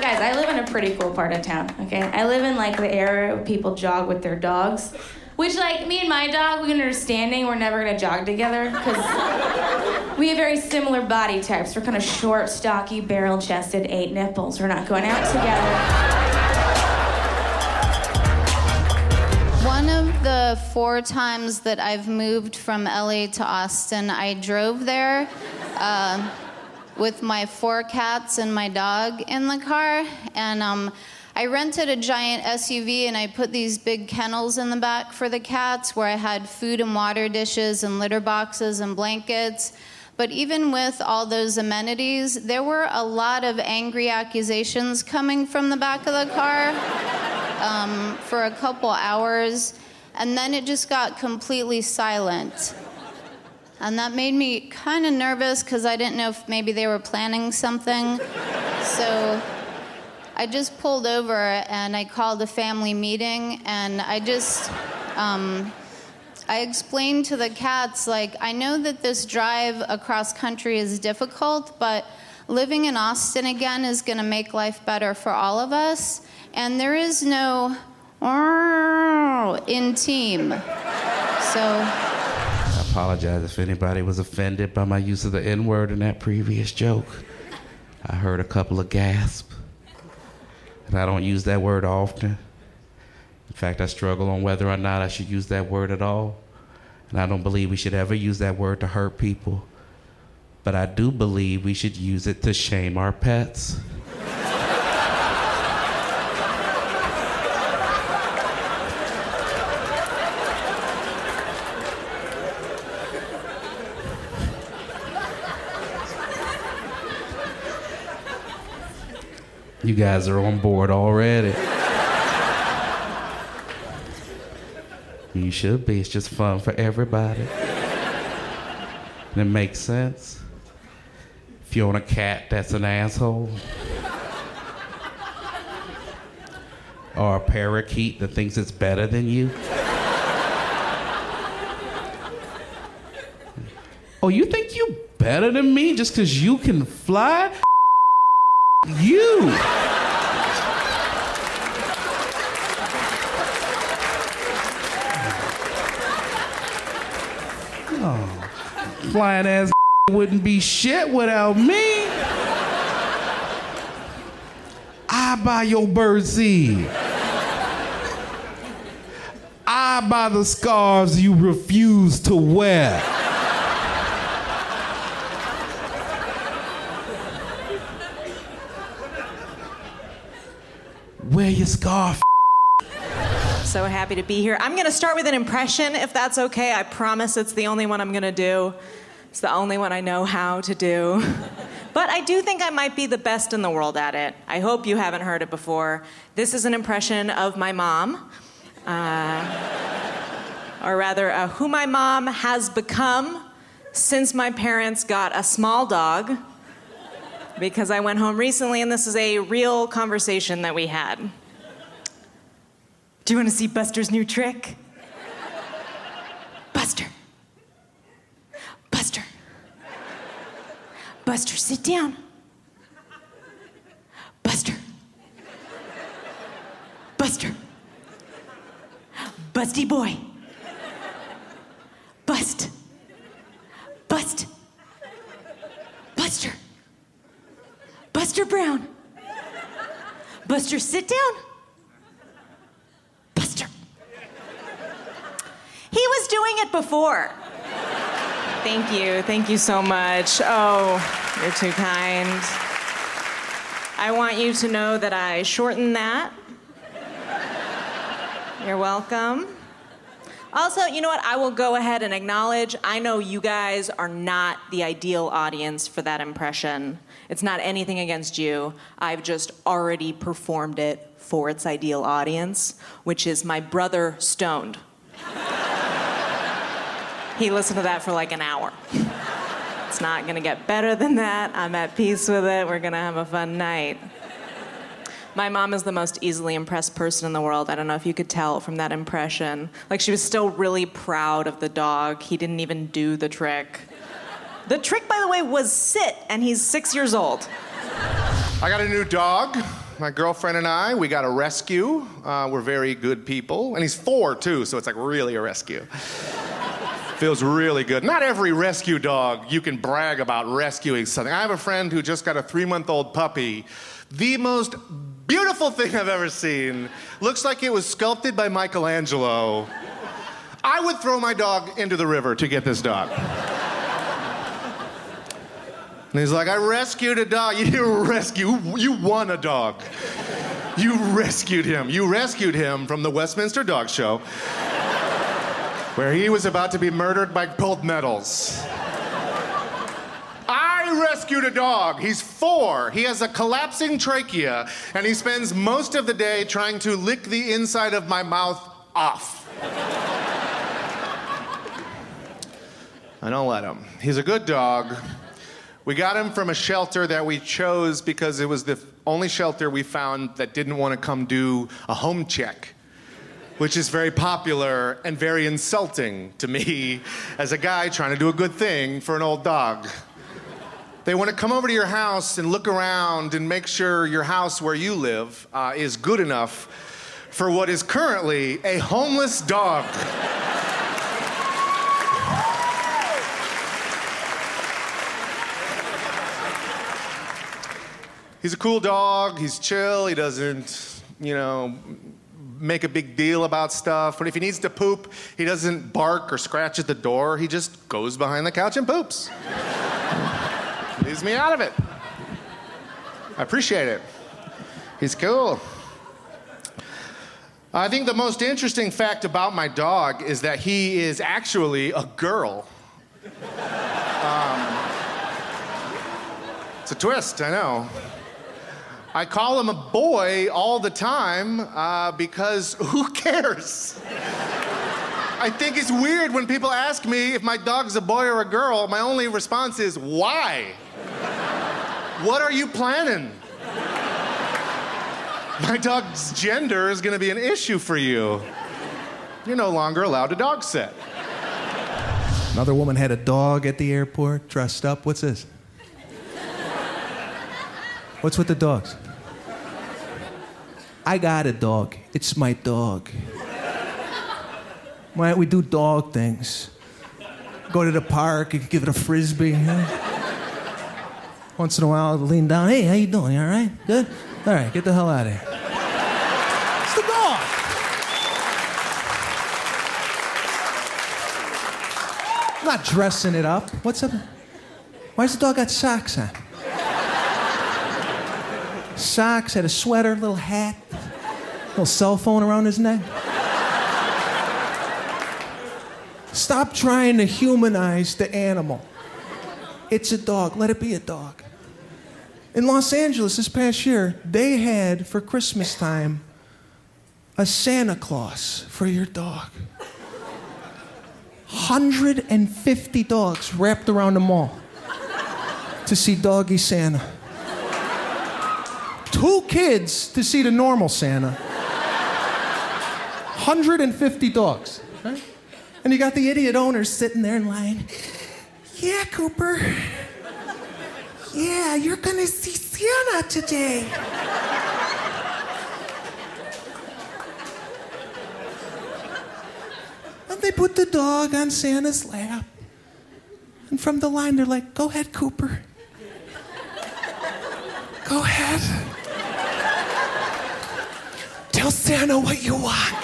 Guys, I live in a pretty cool part of town, okay? I live in like the area where people jog with their dogs. Which, like, me and my dog, we're understanding we're never gonna jog together because we have very similar body types. We're kind of short, stocky, barrel chested, eight nipples. We're not going out together. One of the four times that I've moved from LA to Austin, I drove there uh, with my four cats and my dog in the car. And um, I rented a giant SUV and I put these big kennels in the back for the cats where I had food and water dishes and litter boxes and blankets. But even with all those amenities, there were a lot of angry accusations coming from the back of the car um, for a couple hours, and then it just got completely silent. And that made me kind of nervous because I didn't know if maybe they were planning something. So I just pulled over and I called a family meeting, and I just. Um, I explained to the cats, like, I know that this drive across country is difficult, but living in Austin again is going to make life better for all of us. And there is no in team. So apologize if anybody was offended by my use of the N word in that previous joke. I heard a couple of gasps, and I don't use that word often. In fact, I struggle on whether or not I should use that word at all. And I don't believe we should ever use that word to hurt people. But I do believe we should use it to shame our pets. You guys are on board already. You should be. It's just fun for everybody. And it makes sense. If you own a cat that's an asshole, or a parakeet that thinks it's better than you. Oh, you think you better than me just because you can fly? You. Oh, flying ass wouldn't be shit without me. I buy your bird seed. I buy the scarves you refuse to wear. Wear your scarf. So happy to be here. I'm going to start with an impression, if that's okay. I promise it's the only one I'm going to do. It's the only one I know how to do. But I do think I might be the best in the world at it. I hope you haven't heard it before. This is an impression of my mom, uh, or rather, uh, who my mom has become since my parents got a small dog. Because I went home recently and this is a real conversation that we had. Do you want to see Buster's new trick? Buster. Buster. Buster, sit down. Buster. Buster. Busty boy. Bust. Bust. Buster. Buster Brown. Buster, sit down. Buster. He was doing it before. Thank you. Thank you so much. Oh, you're too kind. I want you to know that I shortened that. You're welcome. Also, you know what? I will go ahead and acknowledge I know you guys are not the ideal audience for that impression. It's not anything against you. I've just already performed it for its ideal audience, which is my brother stoned. he listened to that for like an hour. It's not gonna get better than that. I'm at peace with it. We're gonna have a fun night. My mom is the most easily impressed person in the world. I don't know if you could tell from that impression. Like, she was still really proud of the dog. He didn't even do the trick. The trick, by the way, was sit, and he's six years old. I got a new dog. My girlfriend and I, we got a rescue. Uh, we're very good people. And he's four, too, so it's like really a rescue. Feels really good. Not every rescue dog you can brag about rescuing something. I have a friend who just got a three month old puppy. The most beautiful thing I've ever seen. Looks like it was sculpted by Michelangelo. I would throw my dog into the river to get this dog. And he's like, I rescued a dog. You rescue, you won a dog. You rescued him. You rescued him from the Westminster Dog Show, where he was about to be murdered by gold medals. Rescued a dog. He's four. He has a collapsing trachea, and he spends most of the day trying to lick the inside of my mouth off. I don't let him. He's a good dog. We got him from a shelter that we chose because it was the only shelter we found that didn't want to come do a home check, which is very popular and very insulting to me as a guy trying to do a good thing for an old dog. They want to come over to your house and look around and make sure your house where you live uh, is good enough for what is currently a homeless dog. He's a cool dog. He's chill. He doesn't, you know, make a big deal about stuff. But if he needs to poop, he doesn't bark or scratch at the door. He just goes behind the couch and poops. Leaves me out of it. I appreciate it. He's cool. I think the most interesting fact about my dog is that he is actually a girl. Um, it's a twist, I know. I call him a boy all the time uh, because who cares? I think it's weird when people ask me if my dog's a boy or a girl. My only response is, why? What are you planning? My dog's gender is to be an issue for you. You're no longer allowed to dog sit. Another woman had a dog at the airport, dressed up. What's this? What's with the dogs? I got a dog. It's my dog. Why don't we do dog things? Go to the park, you give it a frisbee. Once in a while, I'll lean down. Hey, how you doing? You all right? Good? All right, get the hell out of here. It's the dog. I'm not dressing it up. What's up? Why's the dog got socks on? Socks, had a sweater, little hat, little cell phone around his neck. Stop trying to humanize the animal. It's a dog. Let it be a dog. In Los Angeles this past year, they had for Christmas time a Santa Claus for your dog. 150 dogs wrapped around the mall to see Doggy Santa. Two kids to see the normal Santa. 150 dogs. And you got the idiot owners sitting there in line. Yeah, Cooper. Yeah, you're gonna see Santa today. And they put the dog on Santa's lap. And from the line, they're like, Go ahead, Cooper. Go ahead. Tell Santa what you want.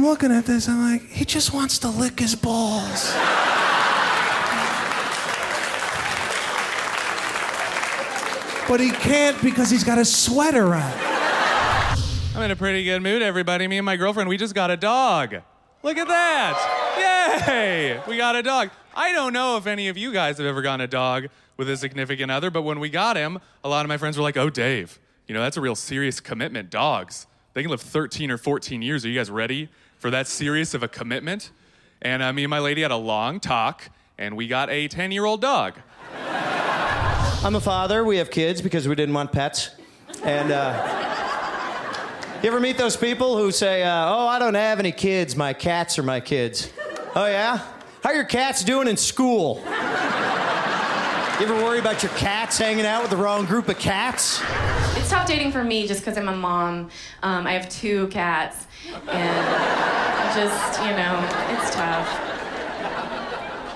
I'm looking at this, I'm like, he just wants to lick his balls. but he can't because he's got a sweater on. I'm in a pretty good mood, everybody. Me and my girlfriend, we just got a dog. Look at that. Yay! We got a dog. I don't know if any of you guys have ever gotten a dog with a significant other, but when we got him, a lot of my friends were like, oh, Dave, you know, that's a real serious commitment. Dogs, they can live 13 or 14 years. Are you guys ready for that serious of a commitment? And uh, me and my lady had a long talk, and we got a 10 year old dog. I'm a father. We have kids because we didn't want pets. And uh, you ever meet those people who say, uh, "Oh, I don't have any kids. My cats are my kids." Oh yeah? How are your cats doing in school? You ever worry about your cats hanging out with the wrong group of cats? Tough dating for me just because I'm a mom. Um, I have two cats, and just, you know, it's tough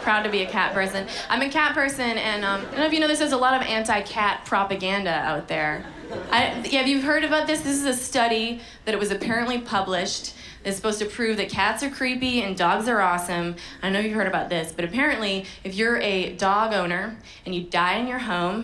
proud to be a cat person. I'm a cat person, and um, I don't know if you know this. There's a lot of anti-cat propaganda out there. I, yeah, have you heard about this? This is a study that it was apparently published. That's supposed to prove that cats are creepy and dogs are awesome. I know you've heard about this, but apparently, if you're a dog owner and you die in your home.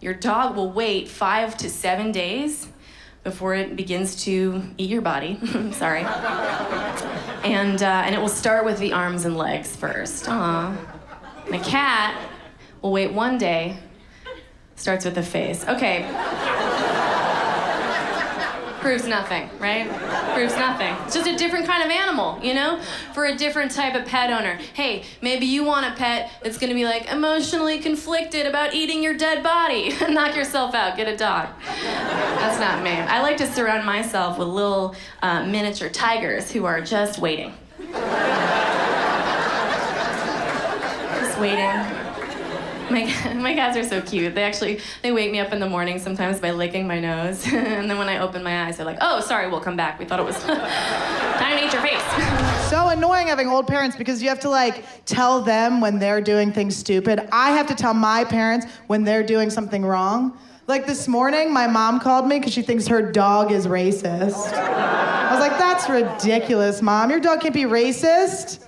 Your dog will wait five to seven days before it begins to eat your body. Sorry. And, uh, and it will start with the arms and legs first. Aw. And a cat will wait one day, starts with the face. Okay. Proves nothing, right? Proves nothing. It's just a different kind of animal, you know? For a different type of pet owner. Hey, maybe you want a pet that's gonna be like emotionally conflicted about eating your dead body. Knock yourself out, get a dog. That's not me. I like to surround myself with little uh, miniature tigers who are just waiting. Just waiting. My, my cats are so cute. They actually they wake me up in the morning sometimes by licking my nose, and then when I open my eyes, they're like, "Oh, sorry, we'll come back. We thought it was time to eat your face." so annoying having old parents because you have to like tell them when they're doing things stupid. I have to tell my parents when they're doing something wrong. Like this morning, my mom called me because she thinks her dog is racist. I was like, that's ridiculous, mom. Your dog can't be racist.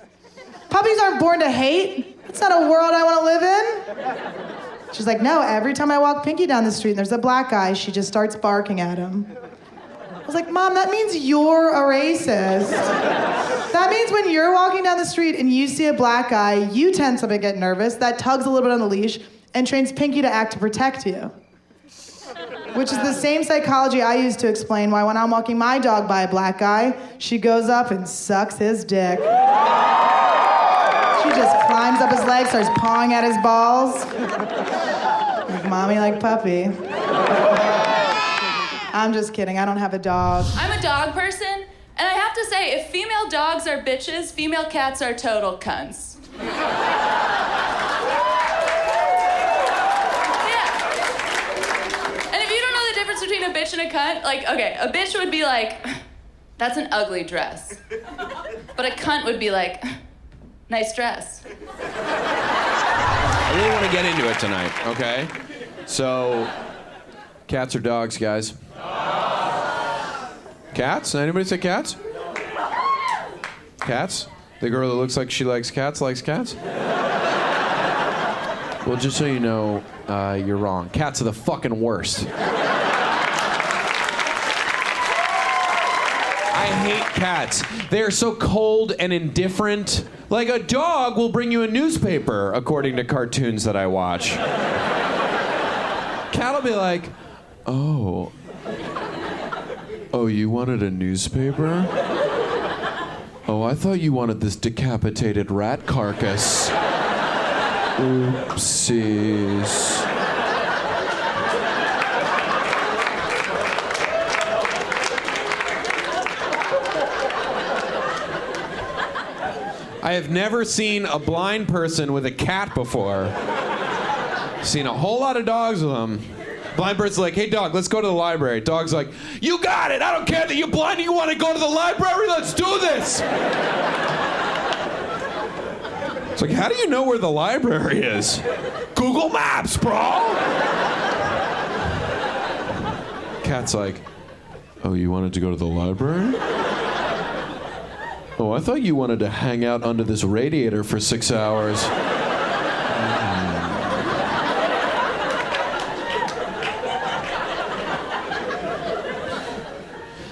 Puppies aren't born to hate. It's not a world I want to live in. She's like, no, every time I walk Pinky down the street and there's a black guy, she just starts barking at him. I was like, Mom, that means you're a racist. that means when you're walking down the street and you see a black guy, you tense up and get nervous. That tugs a little bit on the leash and trains Pinky to act to protect you. Which is the same psychology I use to explain why when I'm walking my dog by a black guy, she goes up and sucks his dick. She just climbs up his leg, starts pawing at his balls. Like mommy like puppy. I'm just kidding. I don't have a dog. I'm a dog person, and I have to say, if female dogs are bitches, female cats are total cunts. Yeah. And if you don't know the difference between a bitch and a cunt, like, okay, a bitch would be like, that's an ugly dress. But a cunt would be like, nice dress. I really want to get into it tonight, okay? So, cats or dogs, guys? Cats? Anybody say cats? Cats? The girl that looks like she likes cats likes cats? Well, just so you know, uh, you're wrong. Cats are the fucking worst. Cats. They are so cold and indifferent. Like a dog will bring you a newspaper, according to cartoons that I watch. Cat will be like, oh. Oh, you wanted a newspaper? Oh, I thought you wanted this decapitated rat carcass. Oopsies. I have never seen a blind person with a cat before. Seen a whole lot of dogs with them. Blind person's like, hey dog, let's go to the library. Dog's like, you got it. I don't care that you're blind and you want to go to the library. Let's do this. It's like, how do you know where the library is? Google Maps, bro. Cat's like, oh, you wanted to go to the library? Oh, I thought you wanted to hang out under this radiator for six hours.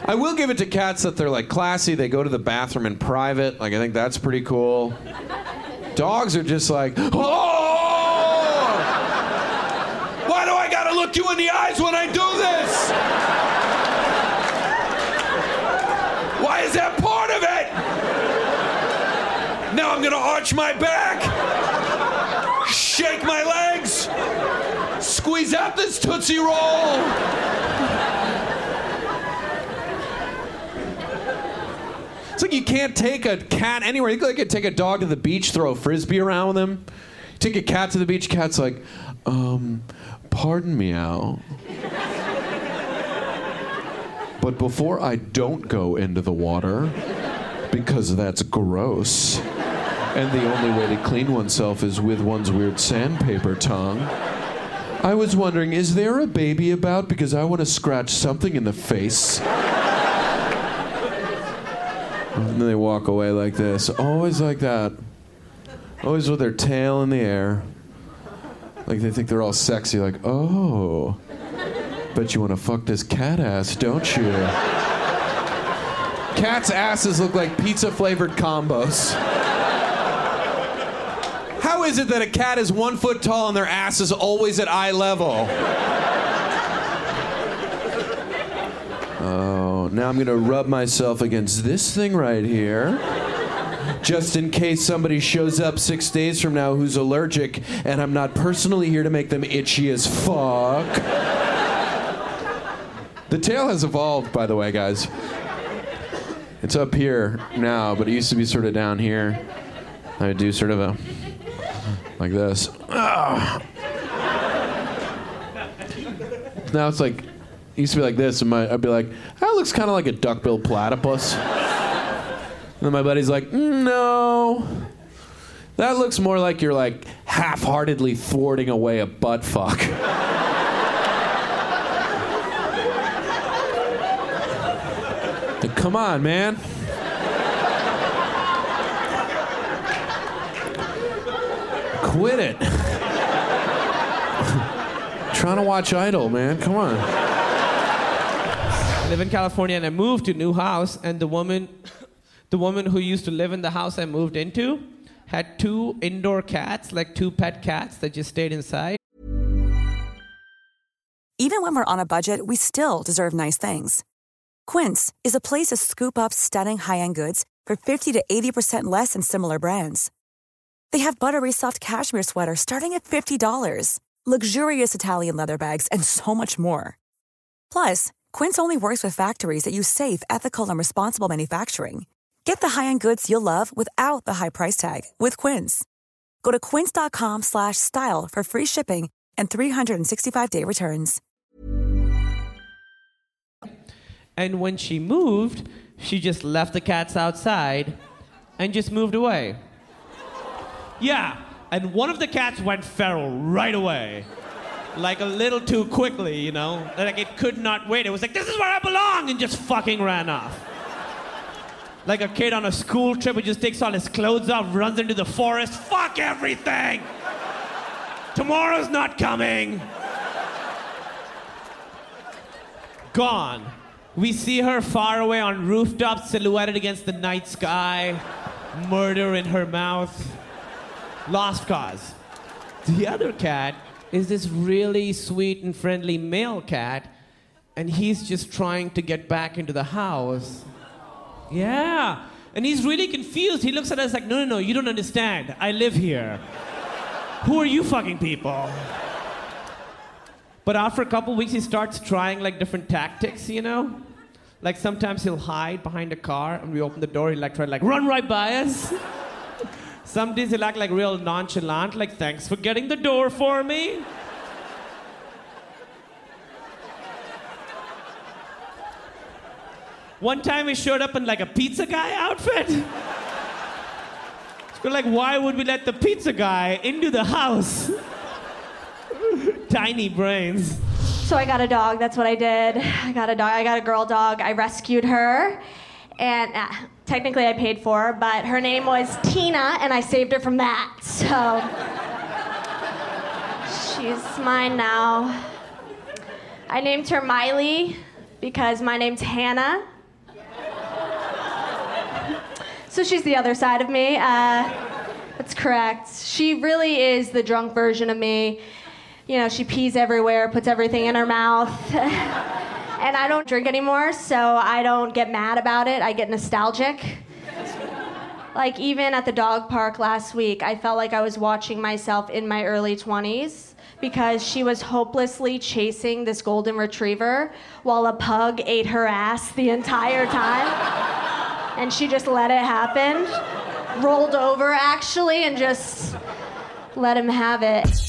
I will give it to cats that they're like classy. They go to the bathroom in private. Like I think that's pretty cool. Dogs are just like, oh! Why do I gotta look you in the eyes when I do this? Why is that part of it? Now I'm gonna arch my back, shake my legs, squeeze out this Tootsie Roll. It's like you can't take a cat anywhere. You could take a dog to the beach, throw a frisbee around with him. Take a cat to the beach. Cat's like, um, pardon me, Al. But before I don't go into the water, because that's gross, and the only way to clean oneself is with one's weird sandpaper tongue. I was wondering, is there a baby about? Because I want to scratch something in the face. And then they walk away like this. Always like that. Always with their tail in the air. Like they think they're all sexy, like, oh. Bet you want to fuck this cat ass, don't you? Cats' asses look like pizza flavored combos. How is it that a cat is one foot tall and their ass is always at eye level? Oh, now I'm gonna rub myself against this thing right here. Just in case somebody shows up six days from now who's allergic, and I'm not personally here to make them itchy as fuck. The tail has evolved, by the way, guys. It's up here now, but it used to be sort of down here. I would do sort of a like this. Now it's like it used to be like this, and my, I'd be like, that looks kind of like a duck-billed platypus. And then my buddy's like, "Mm, no, that looks more like you're like half-heartedly thwarting away a butt fuck. Come on, man. Quit it. Trying to watch Idol, man. Come on. I live in California and I moved to a new house and the woman the woman who used to live in the house I moved into had two indoor cats, like two pet cats that just stayed inside. Even when we're on a budget, we still deserve nice things. Quince is a place to scoop up stunning high-end goods for 50 to 80% less than similar brands. They have buttery soft cashmere sweaters starting at $50, luxurious Italian leather bags, and so much more. Plus, Quince only works with factories that use safe, ethical, and responsible manufacturing. Get the high-end goods you'll love without the high price tag with Quince. Go to quince.com slash style for free shipping and 365-day returns. And when she moved, she just left the cats outside and just moved away. Yeah, and one of the cats went feral right away. Like a little too quickly, you know? Like it could not wait. It was like, this is where I belong, and just fucking ran off. Like a kid on a school trip who just takes all his clothes off, runs into the forest. Fuck everything! Tomorrow's not coming! Gone. We see her far away on rooftops, silhouetted against the night sky, murder in her mouth. Lost cause. The other cat is this really sweet and friendly male cat, and he's just trying to get back into the house. Yeah. And he's really confused. He looks at us like, no, no, no, you don't understand. I live here. Who are you fucking people? But after a couple weeks, he starts trying like different tactics, you know? Like sometimes he'll hide behind a car and we open the door, he'll like try like run right by us. Some days he'll act like real nonchalant, like thanks for getting the door for me. One time he showed up in like a pizza guy outfit. We're like, why would we let the pizza guy into the house? Tiny brains. So I got a dog. That's what I did. I got a dog. I got a girl dog. I rescued her, and uh, technically I paid for her, but her name was Tina, and I saved her from that. So she's mine now. I named her Miley because my name's Hannah. So she's the other side of me. Uh, that's correct. She really is the drunk version of me. You know, she pees everywhere, puts everything in her mouth. and I don't drink anymore, so I don't get mad about it. I get nostalgic. Like, even at the dog park last week, I felt like I was watching myself in my early 20s because she was hopelessly chasing this golden retriever while a pug ate her ass the entire time and she just let it happen. Rolled over actually and just let him have it.